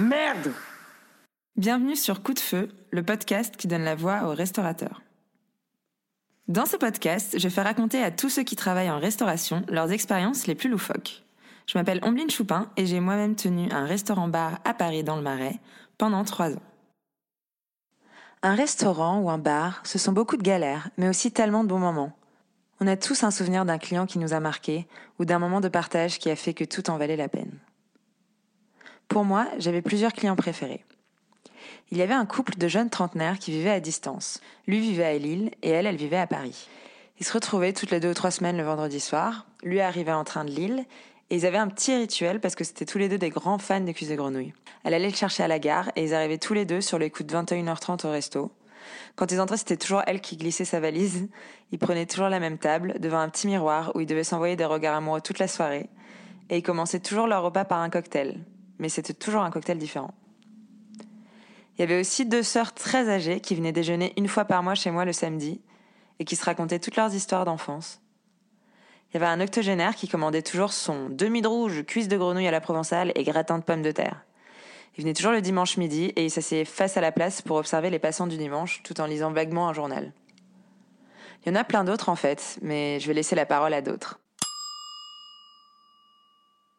Merde Bienvenue sur Coup de Feu, le podcast qui donne la voix aux restaurateurs. Dans ce podcast, je fais raconter à tous ceux qui travaillent en restauration leurs expériences les plus loufoques. Je m'appelle Ombline Choupin et j'ai moi-même tenu un restaurant-bar à Paris dans le Marais pendant trois ans. Un restaurant ou un bar, ce sont beaucoup de galères, mais aussi tellement de bons moments. On a tous un souvenir d'un client qui nous a marqué ou d'un moment de partage qui a fait que tout en valait la peine. Pour moi, j'avais plusieurs clients préférés. Il y avait un couple de jeunes trentenaires qui vivaient à distance. Lui vivait à Lille et elle, elle vivait à Paris. Ils se retrouvaient toutes les deux ou trois semaines le vendredi soir. Lui arrivait en train de Lille et ils avaient un petit rituel parce que c'était tous les deux des grands fans cuisses de grenouilles. Elle allait le chercher à la gare et ils arrivaient tous les deux sur les coups de 21h30 au resto. Quand ils entraient, c'était toujours elle qui glissait sa valise. Ils prenaient toujours la même table, devant un petit miroir où ils devaient s'envoyer des regards amoureux toute la soirée. Et ils commençaient toujours leur repas par un cocktail. Mais c'était toujours un cocktail différent. Il y avait aussi deux sœurs très âgées qui venaient déjeuner une fois par mois chez moi le samedi et qui se racontaient toutes leurs histoires d'enfance. Il y avait un octogénaire qui commandait toujours son demi de rouge, cuisse de grenouille à la provençale et gratin de pommes de terre. Il venait toujours le dimanche midi et il s'asseyait face à la place pour observer les passants du dimanche tout en lisant vaguement un journal. Il y en a plein d'autres en fait, mais je vais laisser la parole à d'autres.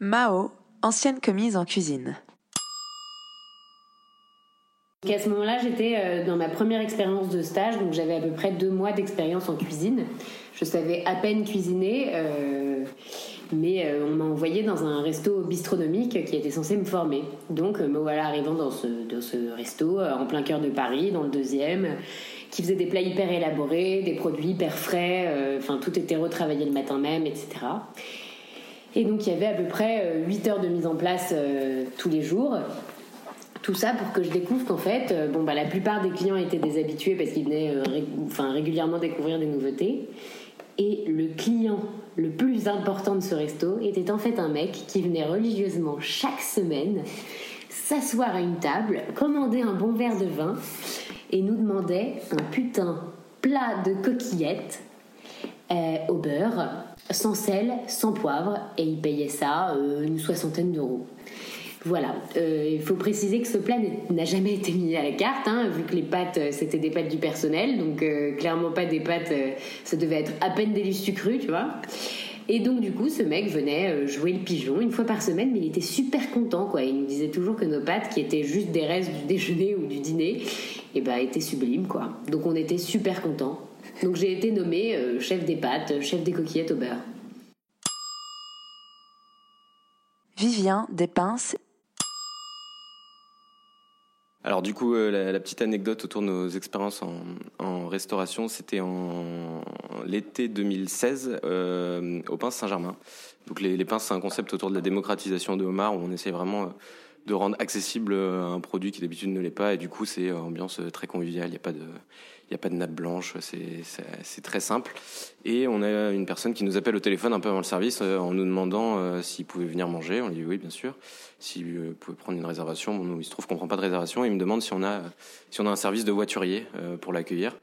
Mao, ancienne commise en cuisine. à ce moment-là, j'étais euh, dans ma première expérience de stage, donc j'avais à peu près deux mois d'expérience en cuisine. Je savais à peine cuisiner. Euh, mais euh, on m'a envoyé dans un resto bistronomique qui était censé me former. Donc me voilà arrivant dans ce, dans ce resto en plein cœur de Paris, dans le deuxième, qui faisait des plats hyper élaborés, des produits hyper frais, enfin tout était retravaillé le matin même, etc. Et donc il y avait à peu près 8 heures de mise en place tous les jours. Tout ça pour que je découvre qu'en fait, euh, bon, bah, la plupart des clients étaient des habitués parce qu'ils venaient euh, régulièrement découvrir des nouveautés. Et le client le plus important de ce resto était en fait un mec qui venait religieusement chaque semaine s'asseoir à une table, commander un bon verre de vin et nous demandait un putain plat de coquillettes euh, au beurre, sans sel, sans poivre, et il payait ça une soixantaine d'euros. Voilà, euh, il faut préciser que ce plat n'a jamais été mis à la carte, hein, vu que les pâtes, euh, c'était des pâtes du personnel, donc euh, clairement pas des pâtes, ça devait être à peine des lustres crus, tu vois. Et donc du coup, ce mec venait jouer le pigeon une fois par semaine, mais il était super content, quoi. Il nous disait toujours que nos pâtes, qui étaient juste des restes du déjeuner ou du dîner, eh ben, étaient sublimes, quoi. Donc on était super contents. Donc j'ai été nommé chef des pâtes, chef des coquillettes au beurre. Vivien des pinces alors du coup, euh, la, petite anecdote autour de nos expériences en, restauration, c'était en l'été 2016 euh, au Pince Saint-Germain. Donc les, les pinces, c'est un concept autour de la démocratisation de homard où on essaie vraiment euh, de rendre accessible un produit qui d'habitude ne l'est pas. Et du coup, c'est ambiance très conviviale. Il n'y a pas de, il y a pas de nappe blanche. C'est, c'est, très simple. Et on a une personne qui nous appelle au téléphone un peu avant le service en nous demandant s'il pouvait venir manger. On lui dit oui, bien sûr si vous pouvez prendre une réservation. Bon, nous, il se trouve qu'on prend pas de réservation. il me demande si on a, si on a un service de voiturier euh, pour l'accueillir.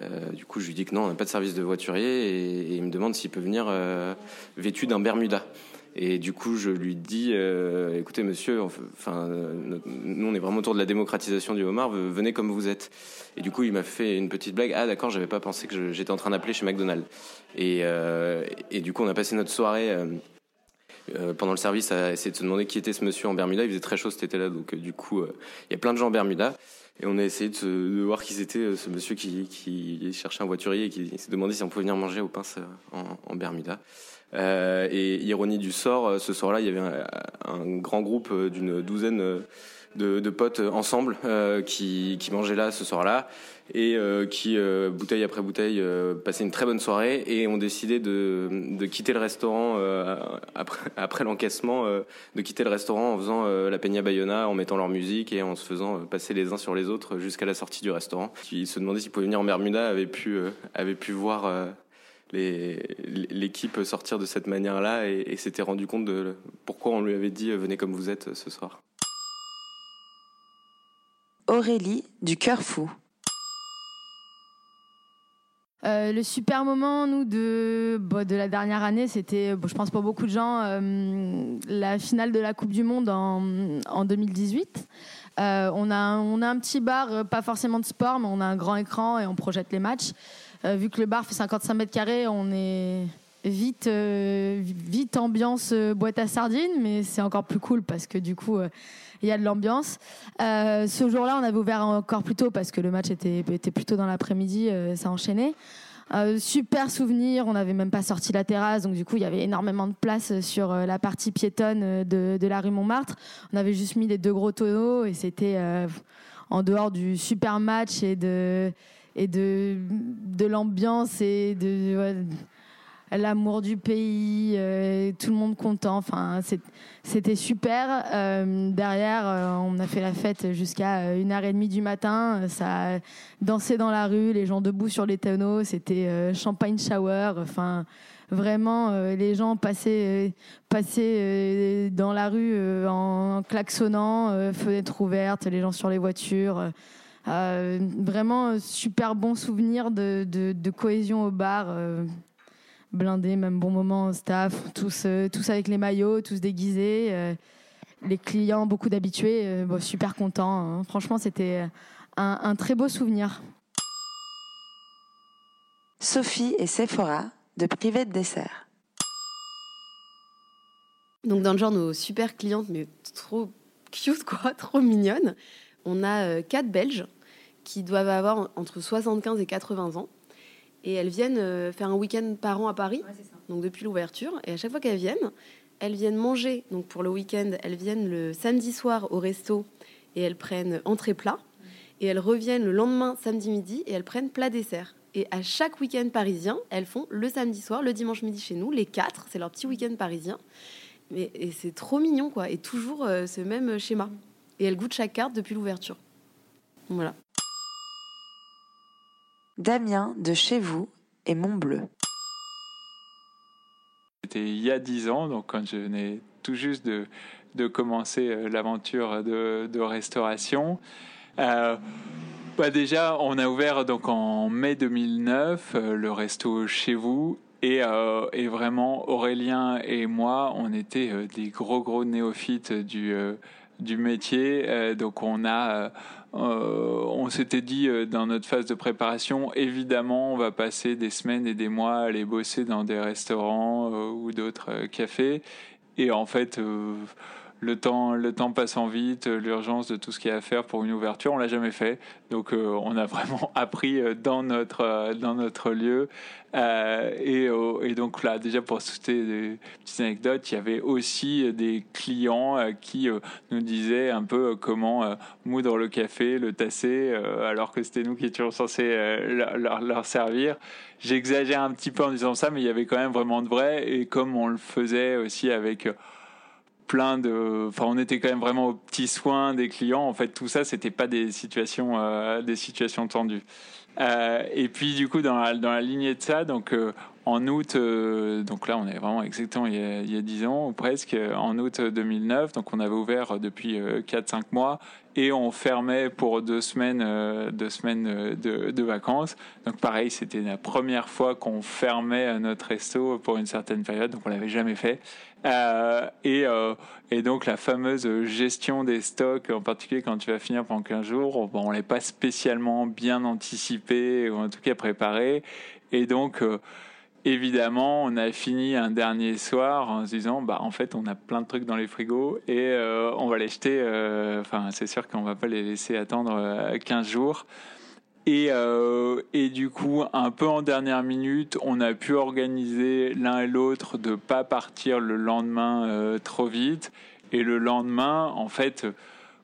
Euh, du coup, je lui dis que non, on n'a pas de service de voiturier et, il me demande s'il peut venir euh, vêtu d'un Bermuda. Et du coup, je lui dis, euh, écoutez, monsieur, enfin, nous, on est vraiment autour de la démocratisation du homard. Venez comme vous êtes. Et du coup, il m'a fait une petite blague. Ah, d'accord, j'avais pas pensé que j'étais en train d'appeler chez McDonald's. Et, et du coup, on a passé notre soirée euh, pendant le service à essayer de se demander qui était ce monsieur en Bermuda. Il faisait très chaud cet été-là, donc euh, du coup, euh, il y a plein de gens en Bermuda. Et on a essayé de, de voir qui c'était ce monsieur qui, qui cherchait un voiturier et qui s'est demandé si on pouvait venir manger au pince en, en Bermuda. Euh, et ironie du sort, ce soir-là, il y avait un grand groupe d'une douzaine de, de potes ensemble euh, qui, qui mangeaient là ce soir-là et euh, qui, euh, bouteille après bouteille, passaient une très bonne soirée et ont décidé de, de quitter le restaurant après, après l'encaissement, de quitter le restaurant en faisant la Peña Bayona, en mettant leur musique et en se faisant passer les uns sur les autres jusqu'à la sortie du restaurant. Qui se demandaient s'ils pouvaient venir en Bermuda, avaient pu, avaient pu voir l'équipe sortir de cette manière-là et, et s'était rendu compte de pourquoi on lui avait dit venez comme vous êtes ce soir. Aurélie du Cœur Fou. Euh, le super moment, nous, de, de la dernière année, c'était, je pense pour beaucoup de gens, euh, la finale de la Coupe du Monde en, en 2018. Euh, on, a, on a un petit bar, pas forcément de sport, mais on a un grand écran et on projette les matchs. vu que le bar fait 55 mètres carrés, on est vite, vite ambiance boîte à sardines, mais c'est encore plus cool parce que du coup il y a de l'ambiance. Euh, ce jour-là, on avait ouvert encore plus tôt parce que le match était, plutôt dans l'après-midi, euh, ça enchaînait. Euh, super souvenir, on n'avait même pas sorti la terrasse, donc du coup il y avait énormément de place sur la partie piétonne de, la rue Montmartre. On avait juste mis les deux gros tonneaux et c'était en dehors du super match et de l'ambiance et de l'amour du pays, euh, tout le monde content. Enfin, c'était super. Euh, derrière, euh, on a fait la fête jusqu'à une heure et demie du matin. Ça dansé dans la rue, les gens debout sur les tonneaux. C'était champagne shower. Enfin, vraiment, les gens passaient, dans la rue en klaxonnant, fenêtres ouvertes, les gens sur les voitures. vraiment super bon souvenir de cohésion au bar blindé, même bon moment staff, tous, euh, tous avec les maillots, tous déguisés. Euh, les clients, beaucoup d'habitués, euh, super contents. Hein. Franchement, c'était un, très beau souvenir. Sophie et Sephora de Privé de Dessert. Donc dans le genre nos super clientes, mais trop cute quoi, trop mignonnes. On a quatre Belges qui doivent avoir entre 75 et 80 ans et elles viennent euh, faire un week-end par an à Paris, donc depuis l'ouverture. Et à chaque fois qu'elles viennent, elles viennent manger. Donc pour le week-end, elles viennent le samedi soir au resto et elles prennent entrée plat. Et elles reviennent le lendemain, samedi midi, et elles prennent plat dessert. Et à chaque week-end parisien, elles font le samedi soir, le dimanche midi chez nous, les quatre. C'est leur petit week-end parisien. Mais, et c'est trop mignon, quoi. Et toujours euh, ce même schéma. Et elles goûtent chaque carte depuis l'ouverture. Voilà. Damien de chez vous et Montbleu. C'était il y a dix ans, donc quand je venais tout juste de, de commencer euh, l'aventure de, de, restauration. Euh, bah déjà, on a ouvert donc en mai 2009 euh, le resto chez vous. Et, et, vraiment, Aurélien et moi, on était des gros, gros néophytes du, du métier. donc, on a euh, on s'était dit euh, dans notre phase de préparation, évidemment, on va passer des semaines et des mois à aller bosser dans des restaurants euh, ou d'autres cafés. Et en fait, le temps, le temps passant vite, l'urgence de tout ce qu'il y a à faire pour une ouverture, on l'a jamais fait. Donc, on a vraiment appris dans notre dans notre lieu euh, et, euh, donc là, déjà pour citer des petites anecdotes, il y avait aussi des clients euh, qui nous disaient un peu comment moudre le café, le tasser, alors que c'était nous qui étions censés leur, leur, servir. J'exagère un petit peu en disant ça, mais il y avait quand même vraiment de vrai. Et comme on le faisait aussi avec de, enfin, on était quand même vraiment aux petits soins des clients. En fait, tout ça, c'était pas des situations, des situations tendues. Euh, et puis du coup dans la, dans lignée de ça, donc euh, en août, euh, donc là on est vraiment exactement il y, a, il y a 10 ans ou presque, en août 2009, donc on avait ouvert depuis 4-5 mois et on fermait pour deux semaines, deux semaines de, vacances. Donc pareil, c'était la première fois qu'on fermait notre resto pour une certaine période, donc on l'avait jamais fait. Euh, et, euh, et, donc la fameuse gestion des stocks, en particulier quand tu vas finir pendant 15 jours, bon, on l'est pas spécialement bien anticipé, ou en tout cas préparé. Et donc, euh, évidemment, on a fini un dernier soir en se disant, bah, en fait, on a plein de trucs dans les frigos et on va les jeter. Enfin, c'est sûr qu'on va pas les laisser attendre 15 jours. Et, euh, et, du coup, un peu en dernière minute, on a pu organiser l'un et l'autre de pas partir le lendemain euh, trop vite. Et le lendemain, en fait,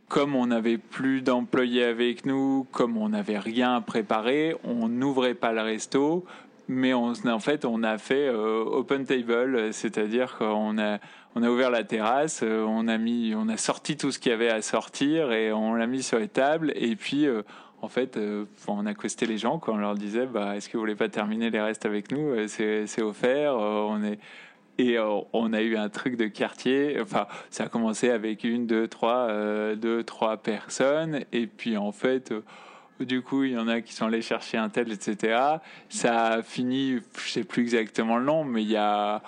comme on n'avait plus d'employés avec nous, comme on n'avait rien préparé, on n'ouvrait pas le resto, mais en fait, on a fait euh, open table, c'est-à-dire qu'on a on a ouvert la terrasse, euh, on a mis, on a sorti tout ce qu'il y avait à sortir et on l'a mis sur les tables. Et puis euh, en fait, euh, on a accosté les gens quand on leur disait bah, Est-ce que vous voulez pas terminer les restes avec nous? C'est offert. On est... Et on a eu un truc de quartier. Enfin, ça a commencé avec une, deux, trois, deux, trois personnes. Et puis, en fait, du coup, il y en a qui sont allés chercher un tel, etc. Ça a fini, je sais plus exactement le nom, mais il y a,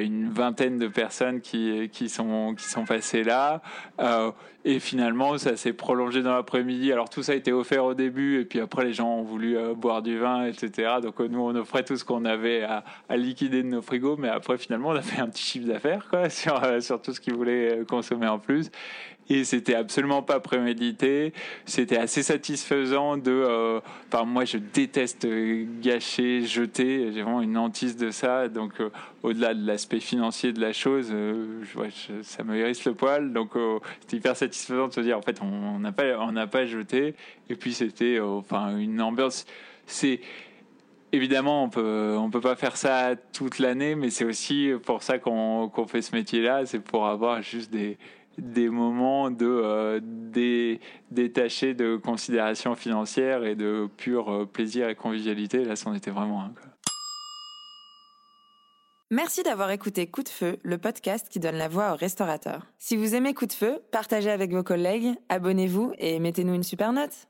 une vingtaine de personnes qui, sont, passées là. Euh, et finalement, ça s'est prolongé dans l'après-midi. Alors tout ça a été offert au début, et puis après, les gens ont voulu euh, boire du vin, etc. Donc nous, on offrait tout ce qu'on avait à, liquider de nos frigos, mais après, finalement, on a fait un petit chiffre d'affaires sur, euh, sur tout ce qu'ils voulaient consommer en plus et c'était absolument pas prémédité. C'était assez satisfaisant de. Euh, moi, je déteste gâcher, jeter. J'ai vraiment une hantise de ça. Donc, euh, au-delà de l'aspect financier de la chose, euh, je, ça me hérisse le poil. Donc, c'était hyper satisfaisant de se dire, en fait, on n'a pas, on n'a pas jeté. Et puis, c'était, enfin, une ambiance. C'est Évidemment, on peut, on peut pas faire ça toute l'année, mais c'est aussi pour ça qu'on fait ce métier-là, c'est pour avoir juste des, des moments de euh, détachés de considérations financières et de pur euh, plaisir et convivialité. Là, c'en était vraiment un. Merci d'avoir écouté Coup de Feu, le podcast qui donne la voix aux restaurateurs. Si vous aimez Coup de Feu, partagez avec vos collègues, abonnez-vous et mettez-nous une super note.